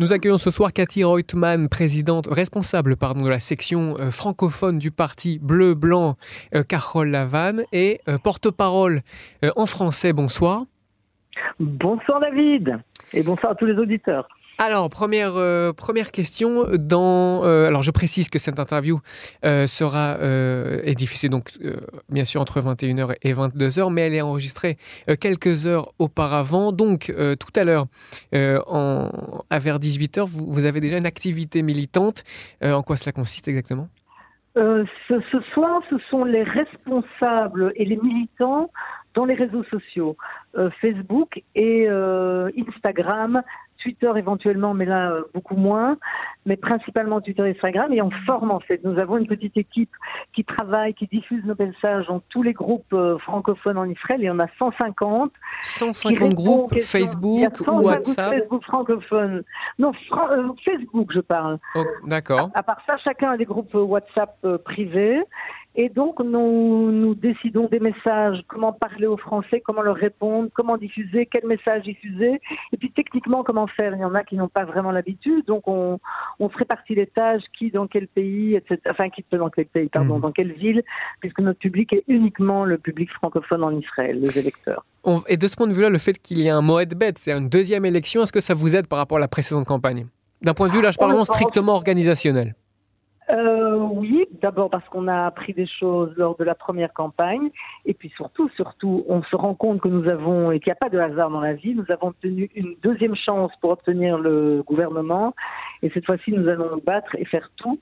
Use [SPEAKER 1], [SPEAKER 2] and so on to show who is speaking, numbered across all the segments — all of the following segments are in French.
[SPEAKER 1] Nous accueillons ce soir Cathy Reutemann, présidente, responsable pardon, de la section euh, francophone du parti Bleu-Blanc euh, Carole Lavanne et euh, porte-parole en français. Bonsoir.
[SPEAKER 2] Bonsoir David et bonsoir à tous les auditeurs.
[SPEAKER 1] Alors, première, euh, première question. Dans, euh, alors, je précise que cette interview euh, sera est diffusée donc bien sûr entre 21h et 22h, mais elle est enregistrée quelques heures auparavant. Donc, tout à l'heure, à vers 18h, vous, vous avez déjà une activité militante. En quoi cela consiste exactement?
[SPEAKER 2] Ce, soir, ce sont les responsables et les militants dans les réseaux sociaux, Facebook et Instagram, Twitter éventuellement, mais là euh, beaucoup moins, mais principalement Twitter et Instagram. Et on forme en fait. Nous avons une petite équipe qui travaille, qui diffuse nos messages dans tous les groupes euh, francophones en Israël. Et on a 150 qui
[SPEAKER 1] 150
[SPEAKER 2] répond aux
[SPEAKER 1] groupes
[SPEAKER 2] questions. Il y a
[SPEAKER 1] Facebook
[SPEAKER 2] 150
[SPEAKER 1] ou WhatsApp
[SPEAKER 2] Facebook francophones. Non, Fran- euh, Facebook, je parle.
[SPEAKER 1] Oh, D'accord.
[SPEAKER 2] À part ça, chacun a des groupes WhatsApp privés. Et donc, nous, nous décidons des messages, comment parler aux Français, comment leur répondre, comment diffuser, quel message diffuser, et puis techniquement comment faire. Il y en a qui n'ont pas vraiment l'habitude, donc on, on se répartit les tâches, qui dans quel pays, etc. Enfin, qui dans quel pays, pardon,
[SPEAKER 1] Mhm.
[SPEAKER 2] dans quelle ville, puisque notre public est uniquement le public francophone en Israël, les électeurs.
[SPEAKER 1] On- et de ce point de vue-là, le fait qu'il y ait un Moed Bet, c'est une deuxième élection, est-ce que ça vous aide par rapport à la précédente campagne? D'un point de vue, là, je parle strictement organisationnel.
[SPEAKER 2] Euh, oui, d'abord parce qu'on a appris des choses lors de la première campagne, et puis surtout, surtout, on se rend compte que nous avons, et qu'il n'y a pas de hasard dans la vie, nous avons obtenu une deuxième chance pour obtenir le gouvernement, et cette fois-ci, nous allons nous battre et faire tout.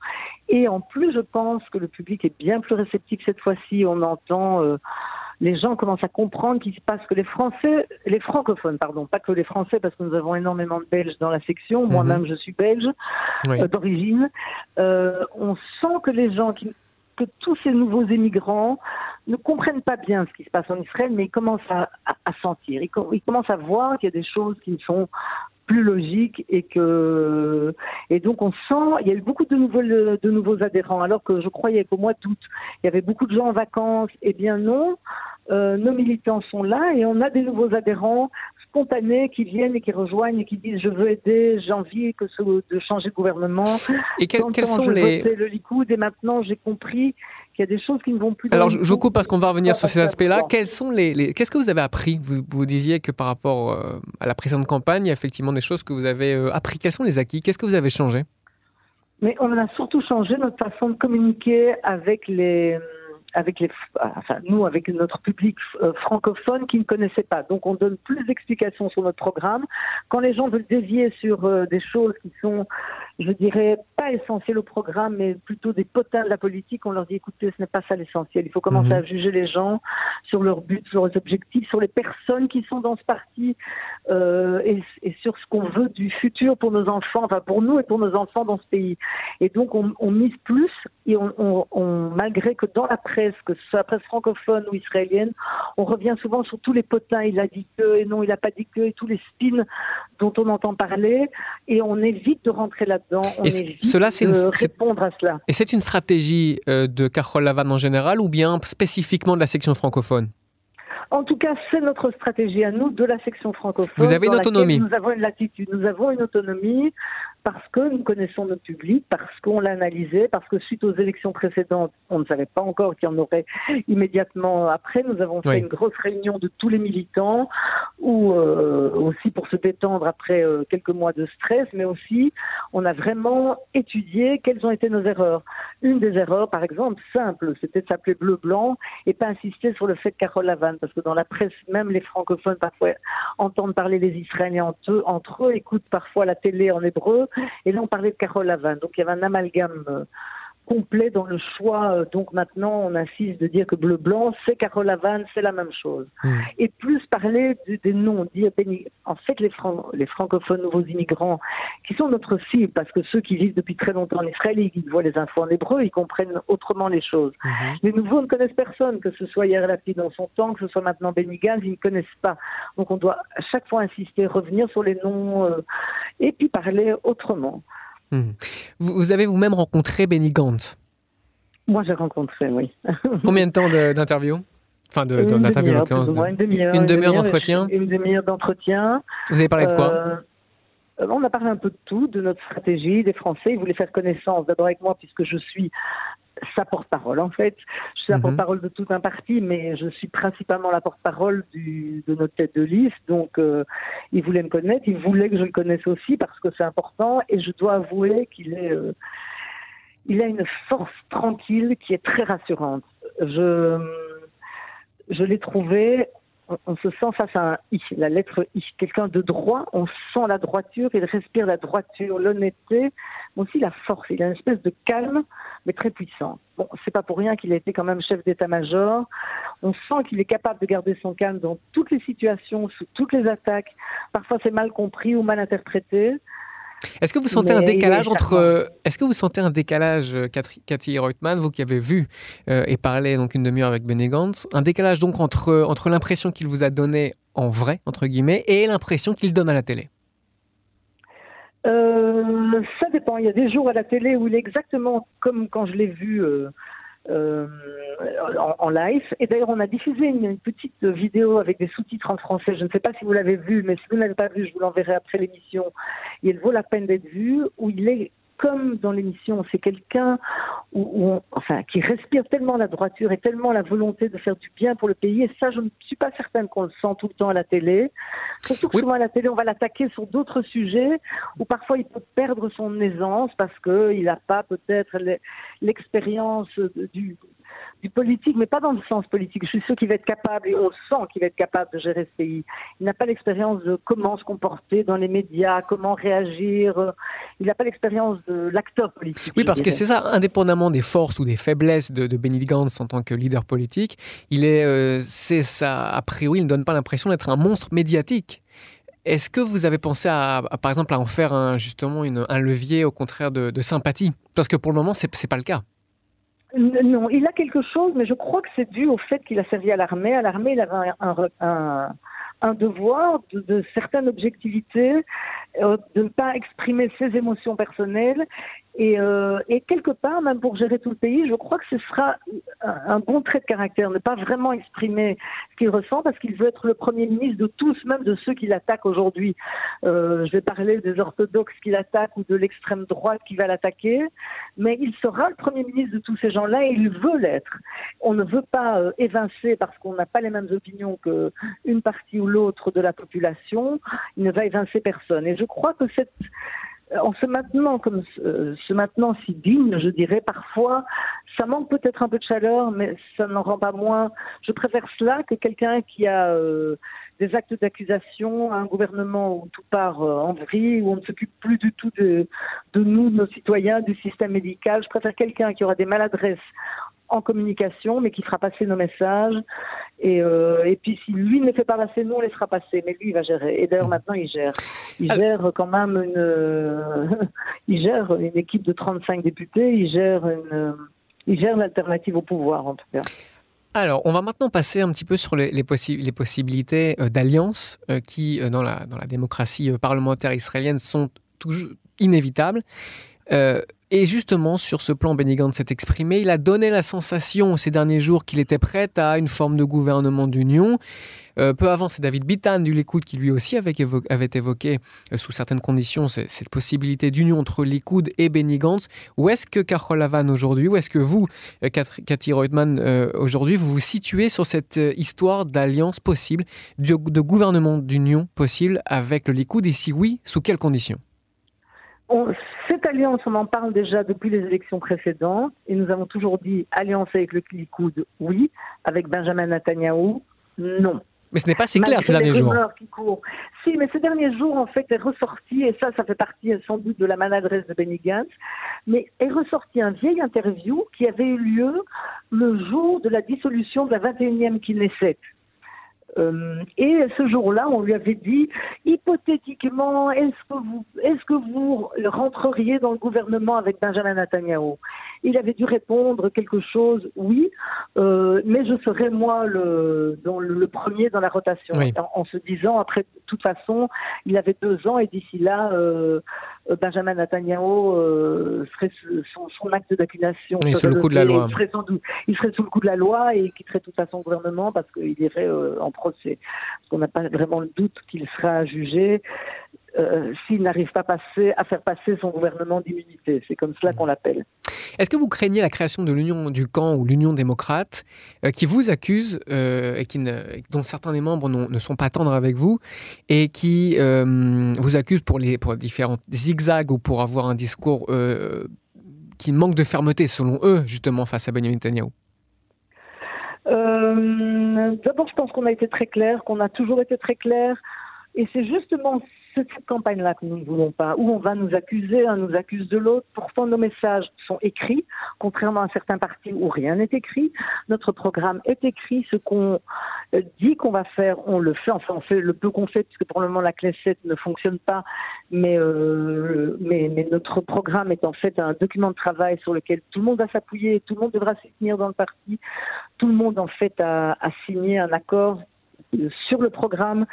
[SPEAKER 2] Et en plus, je pense que le public est bien plus réceptif cette fois-ci. On entend euh, les gens commencent à comprendre qu'il se passe que les Français, les francophones, pardon, pas que les Français, parce que nous avons énormément de Belges dans la section.
[SPEAKER 1] Mhm.
[SPEAKER 2] Moi-même, je suis belge
[SPEAKER 1] Oui.
[SPEAKER 2] euh, d'origine. Euh, on sent que les gens, qui, que tous ces nouveaux émigrants ne comprennent pas bien ce qui se passe en Israël, mais ils commencent à, à- à sentir. Ils, ils commencent à voir qu'il y a des choses qui sont plus logiques et que et donc on sent il y a eu beaucoup de nouveaux de nouveaux adhérents alors que je croyais qu'au mois d'août il y avait beaucoup de gens en vacances. Eh bien non Euh, nos militants sont là et on a des nouveaux adhérents spontanés qui viennent et qui rejoignent et qui disent je veux aider j'ai envie que ce, de changer de gouvernement.
[SPEAKER 1] Et quels, sont
[SPEAKER 2] je
[SPEAKER 1] les...
[SPEAKER 2] votais le Likoud et maintenant j'ai compris qu'il y a des choses qui ne vont plus.
[SPEAKER 1] Alors, je, coupe parce qu'on va revenir sur ces aspects-là. Quels sont les, les- Qu'est-ce que vous avez appris? Vous, vous disiez que par rapport euh, à la précédente campagne, il y a effectivement des choses que vous avez euh, appris. Quels sont les acquis? Qu'est-ce que vous avez changé?
[SPEAKER 2] Mais on a surtout changé notre façon de communiquer avec les, avec les, enfin nous avec notre public euh, francophone qui ne connaissait pas. Donc on donne plus d'explications sur notre programme. Quand les gens veulent dévier sur euh, des choses qui sont, je dirais, pas essentielles au programme, mais plutôt des potins de la politique, on leur dit écoutez, ce n'est pas ça l'essentiel. Il faut commencer
[SPEAKER 1] Mhm.
[SPEAKER 2] à juger les gens sur leurs buts, sur leurs objectifs, sur les personnes qui sont dans ce parti euh, et, et sur ce qu'on veut du futur pour nos enfants, enfin pour nous et pour nos enfants dans ce pays. Et donc on, on mise plus et on, on- on- malgré que dans la presse, que ce soit la presse francophone ou israélienne, on revient souvent sur tous les potins. Il a dit que et non, il n'a pas dit que et tous les spins dont on entend parler et on évite de rentrer là-dedans. On
[SPEAKER 1] Et
[SPEAKER 2] évite
[SPEAKER 1] cela, c'est
[SPEAKER 2] de
[SPEAKER 1] une-
[SPEAKER 2] répondre à cela.
[SPEAKER 1] Et c'est une stratégie euh, de Carole Lavanne en général ou bien spécifiquement de la section francophone?
[SPEAKER 2] En tout cas, c'est notre stratégie à nous de la section francophone.
[SPEAKER 1] Vous avez une autonomie.
[SPEAKER 2] Nous avons une latitude, nous avons une autonomie parce que nous connaissons notre public, parce qu'on l'a analysé, parce que suite aux élections précédentes, on ne savait pas encore qu'il y en aurait immédiatement après. Nous avons fait
[SPEAKER 1] Oui.
[SPEAKER 2] une grosse réunion de tous les militants, ou euh, aussi pour se détendre après euh, quelques mois de stress, mais aussi on a vraiment étudié quelles ont été nos erreurs. Une des erreurs, par exemple, simple, c'était de s'appeler bleu-blanc et pas insister sur le fait de Carole Lavanne, parce que dans la presse, même les francophones parfois entendent parler les Israéliens entre eux, entre eux écoutent parfois la télé en hébreu, et là on parlait de Carole Lavanne. Donc il y avait un amalgame euh, complet dans le choix. Euh, Donc maintenant on insiste de dire que bleu-blanc, c'est Carole Lavanne, c'est la même chose.
[SPEAKER 1] Mm.
[SPEAKER 2] Et plus parler des noms, dire béni- en fait les, fran- les francophones nouveaux immigrants, qui sont notre cible, parce que ceux qui vivent depuis très longtemps en Israël, ils voient les infos en hébreu, ils comprennent autrement les choses.
[SPEAKER 1] Mhm.
[SPEAKER 2] Les nouveaux ne connaissent personne, que ce soit Yair Lapid dans son temps, que ce soit maintenant Benny Gantz, ils ne connaissent pas. Donc on doit à chaque fois insister, revenir sur les noms euh, et puis parler autrement.
[SPEAKER 1] Mhm. Vous, vous avez vous-même rencontré Benny Gantz.
[SPEAKER 2] Moi j'ai rencontré, oui.
[SPEAKER 1] Combien de temps d'interview Enfin, d'interview en l'occurrence.
[SPEAKER 2] Une demi-heure.
[SPEAKER 1] Une demi-heure
[SPEAKER 2] et
[SPEAKER 1] d'entretien
[SPEAKER 2] Une demi-heure d'entretien.
[SPEAKER 1] Vous avez parlé de quoi
[SPEAKER 2] Euh, on a parlé un peu de tout, de notre stratégie, des Français. Ils voulaient faire connaissance d'abord avec moi puisque je suis sa porte-parole en fait. Je suis la mhm. porte-parole de tout un parti, mais je suis principalement la porte-parole de notre tête de liste. Donc, euh, il voulait me connaître, il voulait que je le connaisse aussi parce que c'est important. Et je dois avouer qu'il est, euh, il a une force tranquille qui est très rassurante. Je, je l'ai trouvé on, se sent face à un I, la lettre I. Quelqu'un de droit, on sent la droiture, il respire la droiture, l'honnêteté, mais aussi la force. Il a une espèce de calme, mais très puissant. Bon, c'est pas pour rien qu'il a été quand même chef d'état-major. On sent qu'il est capable de garder son calme dans toutes les situations, sous toutes les attaques. Parfois c'est mal compris ou mal interprété.
[SPEAKER 1] Est-ce que vous sentez un décalage entre euh, Est-ce que vous sentez un décalage, euh, Cathy Reutemann, vous qui avez vu euh, et parlé donc une demi-heure avec Benny Gantz, un décalage donc entre entre l'impression qu'il vous a donné en vrai entre guillemets et l'impression qu'il donne à la télé?
[SPEAKER 2] Ça dépend. Il y a des jours à la télé où il est exactement comme quand je l'ai vu euh, en, live. Et d'ailleurs, on a diffusé une, petite vidéo avec des sous-titres en français. Je ne sais pas si vous l'avez vu, mais si vous n'avez pas vu, je vous l'enverrai après l'émission. Et elle vaut la peine d'être vue, où il est comme dans l'émission, c'est quelqu'un où, enfin, qui respire tellement la droiture et tellement la volonté de faire du bien pour le pays. Et ça, je ne suis pas certaine qu'on le sent tout le temps à la télé. Surtout que souvent à la télé, on va l'attaquer sur d'autres sujets où parfois il peut perdre son aisance parce qu'il n'a pas peut-être l'expérience du du politique, mais pas dans le sens politique. Je suis sûr qu'il va être capable, et on sent qu'il va être capable de gérer ce pays. Il n'a pas l'expérience de comment se comporter dans les médias, comment réagir. Il n'a pas l'expérience de l'acteur politique.
[SPEAKER 1] Oui, parce que c'est ça, indépendamment des forces ou des faiblesses de, de Benny Gantz en tant que leader politique, il est, euh, c'est ça, a priori, il ne donne pas l'impression d'être un monstre médiatique. Est-ce que vous avez pensé à, par exemple, à en faire un, justement une, un levier au contraire de, de sympathie? Parce que pour le moment, ce n'est pas le cas.
[SPEAKER 2] Non, il a quelque chose, mais je crois que c'est dû au fait qu'il a servi à l'armée. À l'armée, il avait un, un, devoir de, de certaine objectivité, euh, de ne pas exprimer ses émotions personnelles et, euh, et, quelque part, même pour gérer tout le pays, je crois que ce sera un, bon trait de caractère, ne pas vraiment exprimer ce qu'il ressent, parce qu'il veut être le Premier ministre de tous, même de ceux qui l'attaquent aujourd'hui. Euh, je vais parler des orthodoxes qui l'attaquent ou de l'extrême droite qui va l'attaquer, mais il sera le Premier ministre de tous ces gens-là et il veut l'être. On ne veut pas évincer parce qu'on n'a pas les mêmes opinions qu'une partie ou l'autre de la population. Il ne va évincer personne. Je crois que cette en se maintenant comme euh, se maintenant si digne, je dirais parfois, ça manque peut-être un peu de chaleur, mais ça n'en rend pas moins. Je préfère cela que quelqu'un qui a euh, des actes d'accusation, un gouvernement où tout part euh, en vrille, où on ne s'occupe plus du tout de, de nous, de nos citoyens, du système médical. Je préfère quelqu'un qui aura des maladresses en communication, mais qui fera passer nos messages. Et, euh, et puis, si lui ne les fait pas passer, nous, on les fera passer. Mais lui, il va gérer. Et d'ailleurs, maintenant, il gère. Il gère quand même une, il gère une équipe de 35 députés. Il gère une, il gère l'alternative au pouvoir, en tout cas.
[SPEAKER 1] Alors, on va maintenant passer un petit peu sur les, les, les possibilités euh, d'alliance euh, qui, dans la, dans la démocratie parlementaire israélienne, sont toujours inévitables. Et justement, sur ce plan, Benny Gantz s'est exprimé. Il a donné la sensation ces derniers jours qu'il était prêt à une forme de gouvernement d'union. Euh, peu avant, c'est David Bitan du Likoud qui lui aussi avait, évoqué, euh, sous certaines conditions, cette possibilité d'union entre Likoud et Benny Gantz. Où est-ce que Carole Lavan aujourd'hui, où est-ce que vous, euh, Cathy Reutemann, aujourd'hui, vous vous situez sur cette histoire d'alliance possible, de, de gouvernement d'union possible avec le Likoud? Et si oui, sous quelles conditions?
[SPEAKER 2] Cette alliance, on en parle déjà depuis les élections précédentes, et nous avons toujours dit alliance avec le Likoud, oui, avec Benjamin Netanyahu, non.
[SPEAKER 1] Mais ce n'est pas si clair ces derniers jours.
[SPEAKER 2] Si, mais ces derniers jours, en fait, est ressorti, et ça, ça fait partie sans doute de la maladresse de Benny Gantz, mais est ressorti un vieil interview qui avait eu lieu le jour de la dissolution de la 21e Knesset. Euh, et ce jour-là, on lui avait dit, hypothétiquement, est-ce que vous, est-ce que vous rentreriez dans le gouvernement avec Benjamin Netanyahu? Il avait dû répondre quelque chose, oui, euh, mais je serai moi le, dans le, premier dans la rotation, en, se disant, après, de toute façon, il avait deux ans et d'ici là, euh, Benjamin Netanyahu euh, serait son, son acte d'accusation.
[SPEAKER 1] Il serait sous le coup de la loi.
[SPEAKER 2] Il serait, il serait sous le coup de la loi et quitterait tout à son gouvernement parce qu'il irait en procès. Parce qu'on n'a pas vraiment le doute qu'il sera jugé. Euh, s'il n'arrive pas passer, à faire passer son gouvernement d'immunité. C'est comme cela qu'on l'appelle.
[SPEAKER 1] Est-ce que vous craignez la création de l'Union du camp ou l'Union démocrate euh, qui vous accuse et qui dont certains des membres ne sont pas tendres avec vous et qui vous accuse pour, les, pour différents zigzags ou pour avoir un discours qui manque de fermeté selon eux justement face à Benjamin Netanyahu?
[SPEAKER 2] Euh, D'abord, je pense qu'on a été très clair, qu'on a toujours été très clair. Et c'est justement cette campagne-là que nous ne voulons pas, où on va nous accuser, un nous accuse de l'autre. Pourtant, nos messages sont écrits, contrairement à certains partis où rien n'est écrit. Notre programme est écrit. Ce qu'on euh, dit qu'on va faire, on le fait. Enfin, on fait le peu qu'on fait, puisque pour le moment, la classe 7 ne fonctionne pas. Mais, euh, mais, mais, notre programme est en fait un document de travail sur lequel tout le monde va s'appuyer, tout le monde devra s'y tenir dans le parti. Tout le monde, en fait, a signé un accord sur le programme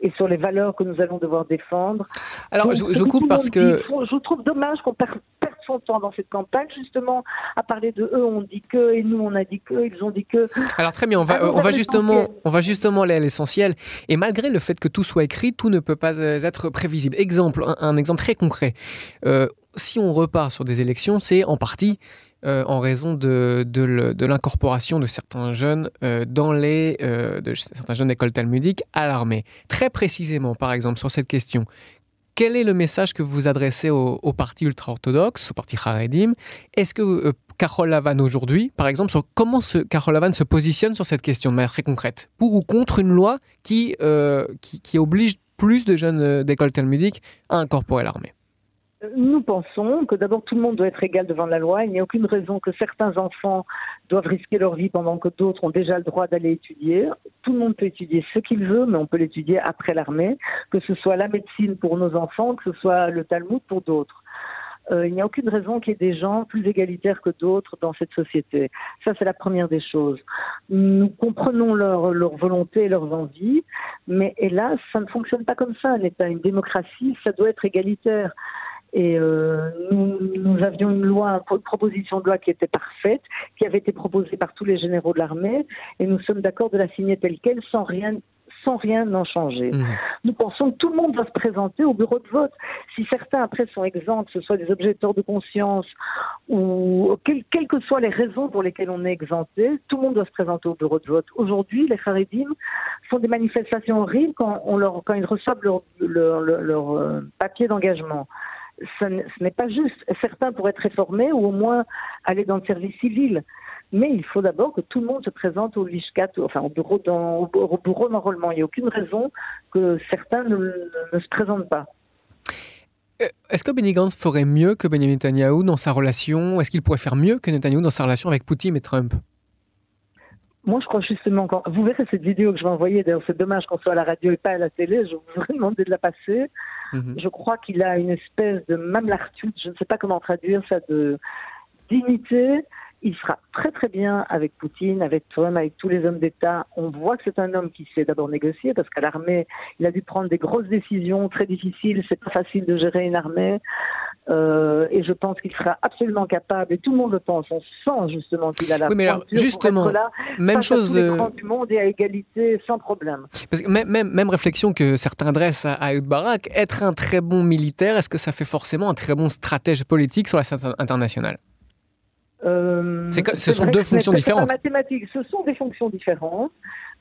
[SPEAKER 2] et sur les valeurs que nous allons devoir défendre.
[SPEAKER 1] Alors, je, coupe parce que...
[SPEAKER 2] je trouve dommage qu'on perde, son temps dans cette campagne, justement, à parler de eux, on dit que, et nous, on a dit que, ils ont dit que...
[SPEAKER 1] Alors, très bien, on va, on va, justement, on va justement aller à l'essentiel. Et malgré le fait que tout soit écrit, tout ne peut pas être prévisible. Exemple, un, exemple très concret. Euh, si on repart sur des élections, c'est en partie euh, en raison de, de, l'incorporation de certains jeunes euh, dans les euh, certains jeunes écoles talmudiques à l'armée. Très précisément, par exemple, sur cette question, quel est le message que vous adressez au, parti ultra-orthodoxe, au parti Haredim Est-ce que Carole Lavan aujourd'hui, par exemple, sur comment Carole Lavan se positionne sur cette question de manière très concrète? Pour ou contre une loi qui, qui, qui oblige plus de jeunes d'écoles talmudiques à incorporer l'armée?
[SPEAKER 2] Nous pensons que d'abord tout le monde doit être égal devant la loi. Il n'y a aucune raison que certains enfants doivent risquer leur vie pendant que d'autres ont déjà le droit d'aller étudier. Tout le monde peut étudier ce qu'il veut, mais on peut l'étudier après l'armée, que ce soit la médecine pour nos enfants, que ce soit le Talmud pour d'autres. Euh, il n'y a aucune raison qu'il y ait des gens plus égalitaires que d'autres dans cette société. Ça, c'est la première des choses. Nous comprenons leur, leur volonté et leurs envies, mais hélas, ça ne fonctionne pas comme ça. Un État, une démocratie, ça doit être égalitaire. Et euh, nous, nous, avions une loi, une proposition de loi qui était parfaite, qui avait été proposée par tous les généraux de l'armée, et nous sommes d'accord de la signer telle quelle, sans rien sans rien en changer. Mmh. Nous pensons que tout le monde doit se présenter au bureau de vote. Si certains après sont exempts, que ce soit des objecteurs de conscience ou quelles que soient les raisons pour lesquelles on est exempté, tout le monde doit se présenter au bureau de vote. Aujourd'hui, les Haredim font des manifestations horribles quand, on leur, quand ils reçoivent leur, leur, leur euh, papier d'engagement ce n'est pas juste. Certains pourraient être réformés ou au moins aller dans le service civil. Mais il faut d'abord que tout le monde se présente au enfin au bureau, d'enrôlement. Il n'y a aucune raison que certains ne, se présentent pas.
[SPEAKER 1] Euh, est-ce que Benny Gantz ferait mieux que Benjamin Netanyahu dans sa relation? Est-ce qu'il pourrait faire mieux que Netanyahu dans sa relation avec Poutine et Trump?
[SPEAKER 2] Moi, je crois justement, quand vous verrez cette vidéo que je vais envoyer, d'ailleurs c'est dommage qu'on soit à la radio et pas à la télé, je vous demander de la passer. Mhm. Je crois qu'il a une espèce de mamlartude, je ne sais pas comment traduire ça, de dignité. Il sera très très bien avec Poutine, avec Trump, avec tous les hommes d'État. On voit que c'est un homme qui sait d'abord négocier parce qu'à l'armée, il a dû prendre des grosses décisions très difficiles. C'est pas facile de gérer une armée. Euh, et je pense qu'il sera absolument capable, et tout le monde le pense, on sent justement qu'il a la
[SPEAKER 1] oui, mais alors, justement, là, même chose.
[SPEAKER 2] À tous du monde et à égalité, sans problème.
[SPEAKER 1] Parce que même, même, réflexion que certains dressent à Barak, être un très bon militaire, est-ce que ça fait forcément un très bon stratège politique sur la scène internationale? Euh, ce sont deux fonctions différentes.
[SPEAKER 2] Mathématiques, ce sont des fonctions différentes,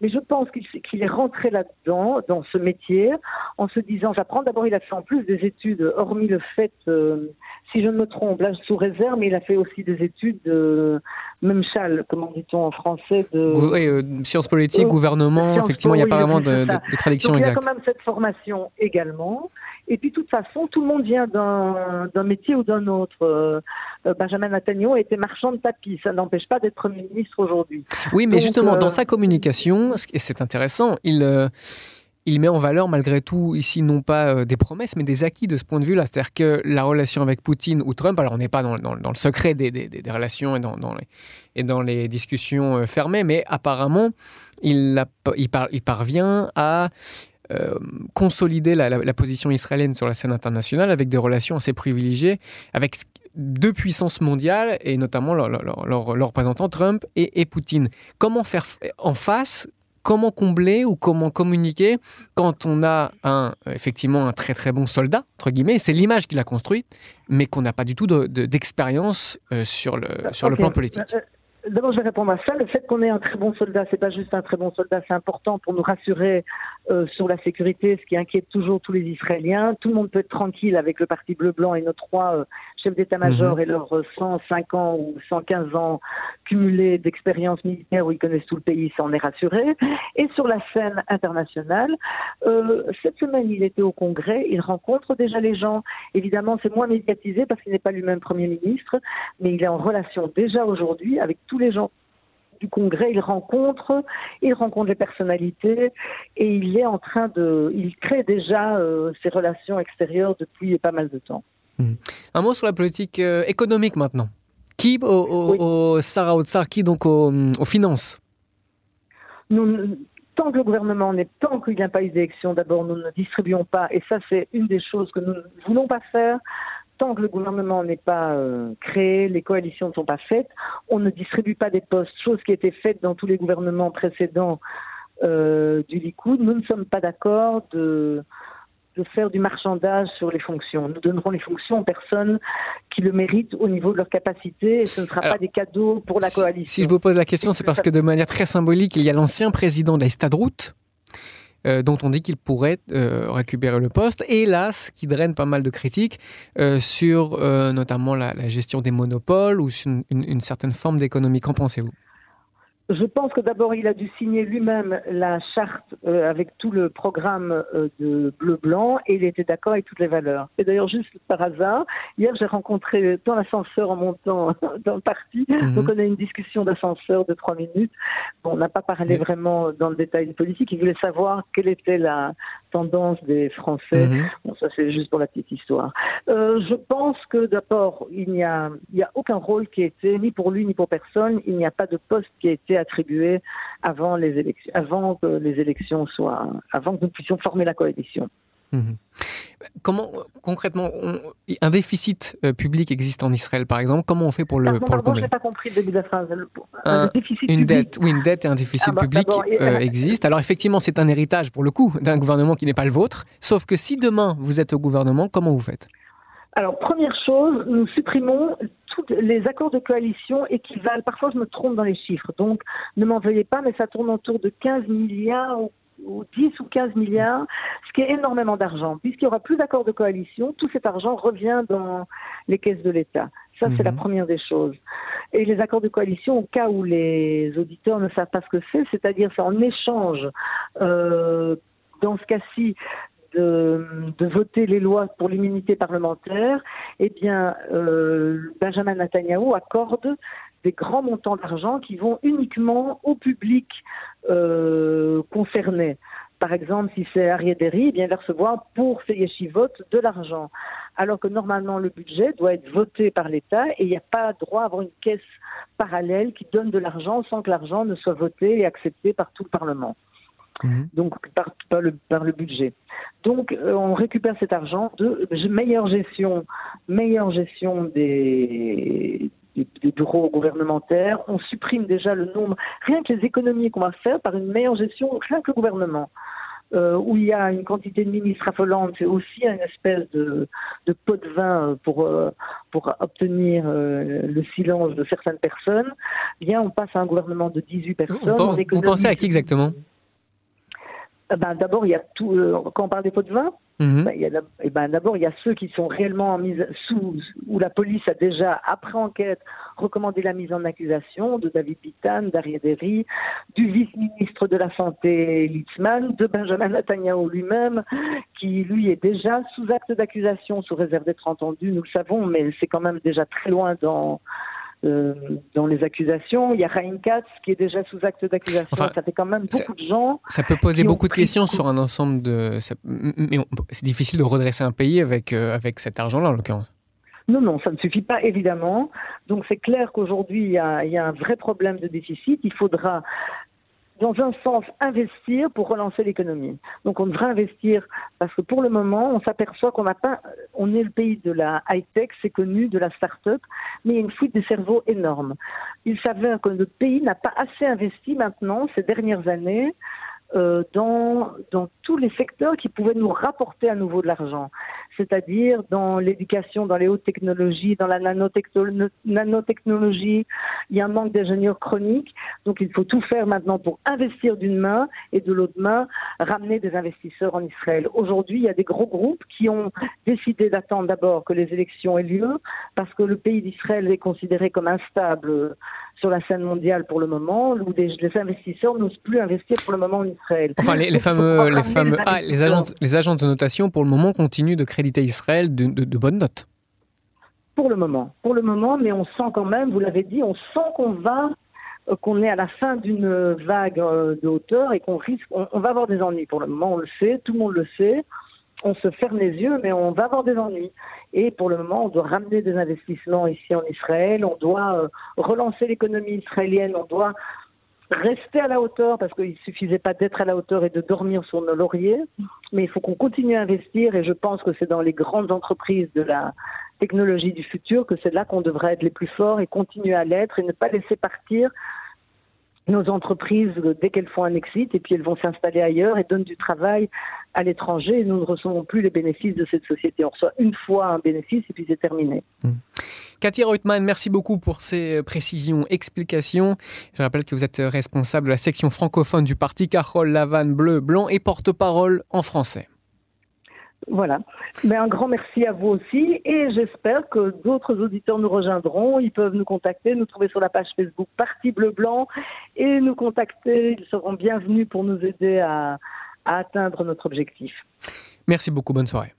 [SPEAKER 2] mais je pense qu'il est rentré là-dedans, dans ce métier, en se disant, j'apprends d'abord, il a fait en plus des études, hormis le fait, euh, si je ne me trompe, là sous réserve, mais il a fait aussi des études de même châle, comment dit-on en français de...
[SPEAKER 1] Oui, euh, sciences politiques, gouvernement, effectivement, il n'y a pas vraiment de, traduction exacte.
[SPEAKER 2] Il y a quand même cette formation également. Et puis, de toute façon, tout le monde vient d'un métier ou d'un autre. Euh, euh, Benjamin Netanyahu été marchand de tapis. Ça n'empêche pas d'être Premier ministre aujourd'hui.
[SPEAKER 1] Oui, mais justement, dans euh, sa communication, et c'est intéressant, il il met en valeur malgré tout ici non pas des promesses, mais des acquis de ce point de vue-là. C'est-à-dire que la relation avec Poutine ou Trump, alors on n'est pas dans, dans, le secret des, des, des relations et dans, dans, les, et dans les discussions fermées, mais apparemment, il, il, par, il parvient à euh, consolider la, position israélienne sur la scène internationale avec des relations assez privilégiées avec deux puissances mondiales et notamment leurs leur, représentant Trump et, Poutine. Comment faire en face comment combler ou comment communiquer quand on a un, effectivement un très très bon soldat, entre guillemets, c'est l'image qu'il a construite, mais qu'on n'a pas du tout d'expérience de, sur le, sur le plan politique?
[SPEAKER 2] D'abord, je vais répondre à ça. Le fait qu'on ait un très bon soldat, c'est pas juste un très bon soldat, c'est important pour nous rassurer euh, sur la sécurité, ce qui inquiète toujours tous les Israéliens. Tout le monde peut être tranquille avec le parti bleu-blanc et nos trois euh, chefs d'état-major mhm. et leurs 105 ans ou 115 ans cumulés d'expérience militaire où ils connaissent tout le pays, ça en est rassuré. Et sur la scène internationale, euh, cette semaine, il était au Congrès, il rencontre déjà les gens. Évidemment, c'est moins médiatisé parce qu'il n'est pas lui-même Premier ministre, mais il est en relation déjà aujourd'hui avec tous les gens du Congrès, il rencontre, il rencontre les personnalités et il est en train de, il crée déjà euh, ses relations extérieures depuis pas mal de temps.
[SPEAKER 1] Mmh. Un mot sur la politique euh, économique maintenant. Qui au, au, Sarah qui donc aux finances?
[SPEAKER 2] Nous, Tant que le gouvernement n'est, tant qu'il n'y a pas eu d'élection, d'abord nous ne distribuons pas, et ça c'est une des choses que nous ne voulons pas faire, tant que le gouvernement n'est pas euh, créé, les coalitions ne sont pas faites, on ne distribue pas des postes, chose qui était faite dans tous les gouvernements précédents euh, du Likoud. Nous ne sommes pas d'accord de, de faire du marchandage sur les fonctions. Nous donnerons les fonctions aux personnes qui le méritent au niveau de leur capacité et ce ne sera pas des cadeaux pour la coalition.
[SPEAKER 1] Si je vous pose la question, c'est parce que de manière très symbolique, il y a l'ancien président de la Stadroute euh, dont on dit qu'il pourrait euh, récupérer le poste. Hélas, qui draine pas mal de critiques euh, sur notamment la, gestion des monopoles ou sur une certaine forme d'économie. Qu'en pensez-vous?
[SPEAKER 2] Je pense que d'abord, il a dû signer lui-même la charte euh, avec tout le programme euh, de bleu-blanc et il était d'accord avec toutes les valeurs. Et d'ailleurs, juste par hasard, hier, j'ai rencontré dans l'ascenseur en montant dans le parti, mhm. donc on a eu une discussion d'ascenseur de trois minutes. Bon, on n'a pas parlé vraiment dans le détail de politique. Il voulait savoir quelle était la tendance des Français. Mhm. Bon, ça, c'est juste pour la petite histoire. Euh, je pense que d'abord, il n'y a, il y a aucun rôle qui a été, ni pour lui, ni pour personne, il n'y a pas de poste qui a été attribué avant les élections, avant que les élections soient, avant que nous puissions former la coalition.
[SPEAKER 1] Mhm. Comment concrètement un déficit euh, public existe en Israël par exemple Comment on fait pour le pour
[SPEAKER 2] le Je n'ai pas compris le début de la phrase.
[SPEAKER 1] une dette, oui, une dette et un déficit ah, bah, public euh, existent. Alors effectivement, c'est un héritage pour le coup d'un gouvernement qui n'est pas le vôtre. Sauf que si demain vous êtes au gouvernement, comment vous faites?
[SPEAKER 2] Alors, première chose, nous supprimons tous les accords de coalition équivalent, parfois je me trompe dans les chiffres, donc ne m'en veuillez pas, mais ça tourne autour de 15 milliards ou 10 ou 15 milliards, ce qui est énormément d'argent. Puisqu'il n'y aura plus d'accords de coalition, tout cet argent revient dans les caisses de l'État. Ça, c'est la mhm. première des choses. Et les accords de coalition, au cas où les auditeurs ne savent pas ce que c'est, c'est-à-dire c'est en échange, euh, dans ce cas-ci, de, voter les lois pour l'immunité parlementaire, eh bien, euh, Benjamin Netanyahu accorde des grands montants d'argent qui vont uniquement au public euh, concerné. Par exemple, si c'est Arié Derry, eh bien, il va recevoir pour ses yeshivotes de l'argent. Alors que normalement, le budget doit être voté par l'État et il n'y a pas droit à avoir une caisse parallèle qui donne de l'argent sans que l'argent ne soit voté et accepté par tout le Parlement. Mhm. donc par, le, par le budget. Donc euh, on récupère cet argent de meilleure gestion, meilleure gestion des, des, bureaux gouvernementaires. On supprime déjà le nombre, rien que les économies qu'on va faire par une meilleure gestion, rien que le gouvernement. Euh, où il y a une quantité de ministres affolante, c'est aussi une espèce de, de, pot de vin pour, euh, pour obtenir le silence de certaines personnes, bien on passe à un gouvernement de 18 personnes.
[SPEAKER 1] vous pensez à qui exactement?
[SPEAKER 2] Euh, ben, D'abord, il y a tout. Euh, quand on parle des pots de vin, mhm. ben, d'abord, il y a ceux qui sont réellement mis sous, où la police a déjà, après enquête, recommandé la mise en accusation de David Pitan, d'Ariel Derry, du vice-ministre de la Santé, Litzman, de Benjamin Netanyahu lui-même, qui, lui, est déjà sous acte d'accusation, sous réserve d'être entendu, nous le savons, mais c'est quand même déjà très loin dans euh, dans les accusations. Il y a Rain Katz qui est déjà sous acte d'accusation. ça fait quand même beaucoup de gens.
[SPEAKER 1] Ça peut poser beaucoup de questions sur un ensemble de. Mais c'est difficile de redresser un pays avec, euh, avec cet argent-là, en l'occurrence.
[SPEAKER 2] Non, non, ça ne suffit pas, évidemment. Donc c'est clair qu'aujourd'hui, il, il, y a un vrai problème de déficit. Il faudra dans un sens, investir pour relancer l'économie. Donc on devrait investir parce que pour le moment, on s'aperçoit qu'on n'a pas, on est le pays de la high-tech, c'est connu, de la start-up, mais il y a une fuite des cerveaux énorme. Il s'avère que le pays n'a pas assez investi maintenant ces dernières années euh, dans, dans tous les secteurs qui pouvaient nous rapporter à nouveau de l'argent, c'est-à-dire dans l'éducation, dans les hautes technologies, dans la nanotechnologie. Il y a un manque d'ingénieurs chroniques, donc il faut tout faire maintenant pour investir d'une main et de l'autre main ramener des investisseurs en Israël. Aujourd'hui, il y a des gros groupes qui ont décidé d'attendre d'abord que les élections aient lieu, parce que le pays d'Israël est considéré comme instable sur la scène mondiale pour le moment, où les investisseurs n'osent plus investir pour le moment en Israël.
[SPEAKER 1] Enfin, les, fameux, les fameux, ah, les agences, les agences de notation pour le moment continuent de créditer Israël de, de, bonnes notes.
[SPEAKER 2] Pour le moment, pour le moment, mais on sent quand même, vous l'avez dit, on sent qu'on va euh, qu'on est à la fin d'une vague euh, de hauteur et qu'on risque, on, va avoir des ennuis. Pour le moment, on le sait, tout le monde le sait. On se ferme les yeux, mais on va avoir des ennuis. Et pour le moment, on doit ramener des investissements ici en Israël, on doit euh, relancer l'économie israélienne, on doit rester à la hauteur parce qu'il ne suffisait pas d'être à la hauteur et de dormir sur nos lauriers, mais il faut qu'on continue à investir et je pense que c'est dans les grandes entreprises de la technologie du futur que c'est là qu'on devrait être les plus forts et continuer à l'être et ne pas laisser partir nos entreprises dès qu'elles font un exit et puis elles vont s'installer ailleurs et donnent du travail à l'étranger nous ne recevons plus les bénéfices de cette société. On reçoit une fois un bénéfice et puis c'est terminé.
[SPEAKER 1] Cathy Reutmann, merci beaucoup pour ces précisions, explications. Je rappelle que vous êtes responsable de la section francophone du parti Carole Lavanne Bleu Blanc et porte-parole en français.
[SPEAKER 2] Voilà. Mais un grand merci à vous aussi et j'espère que d'autres auditeurs nous rejoindront. Ils peuvent nous contacter, nous trouver sur la page Facebook Parti Bleu Blanc et nous contacter. Ils seront bienvenus pour nous aider à, atteindre notre objectif.
[SPEAKER 1] Merci beaucoup. Bonne soirée.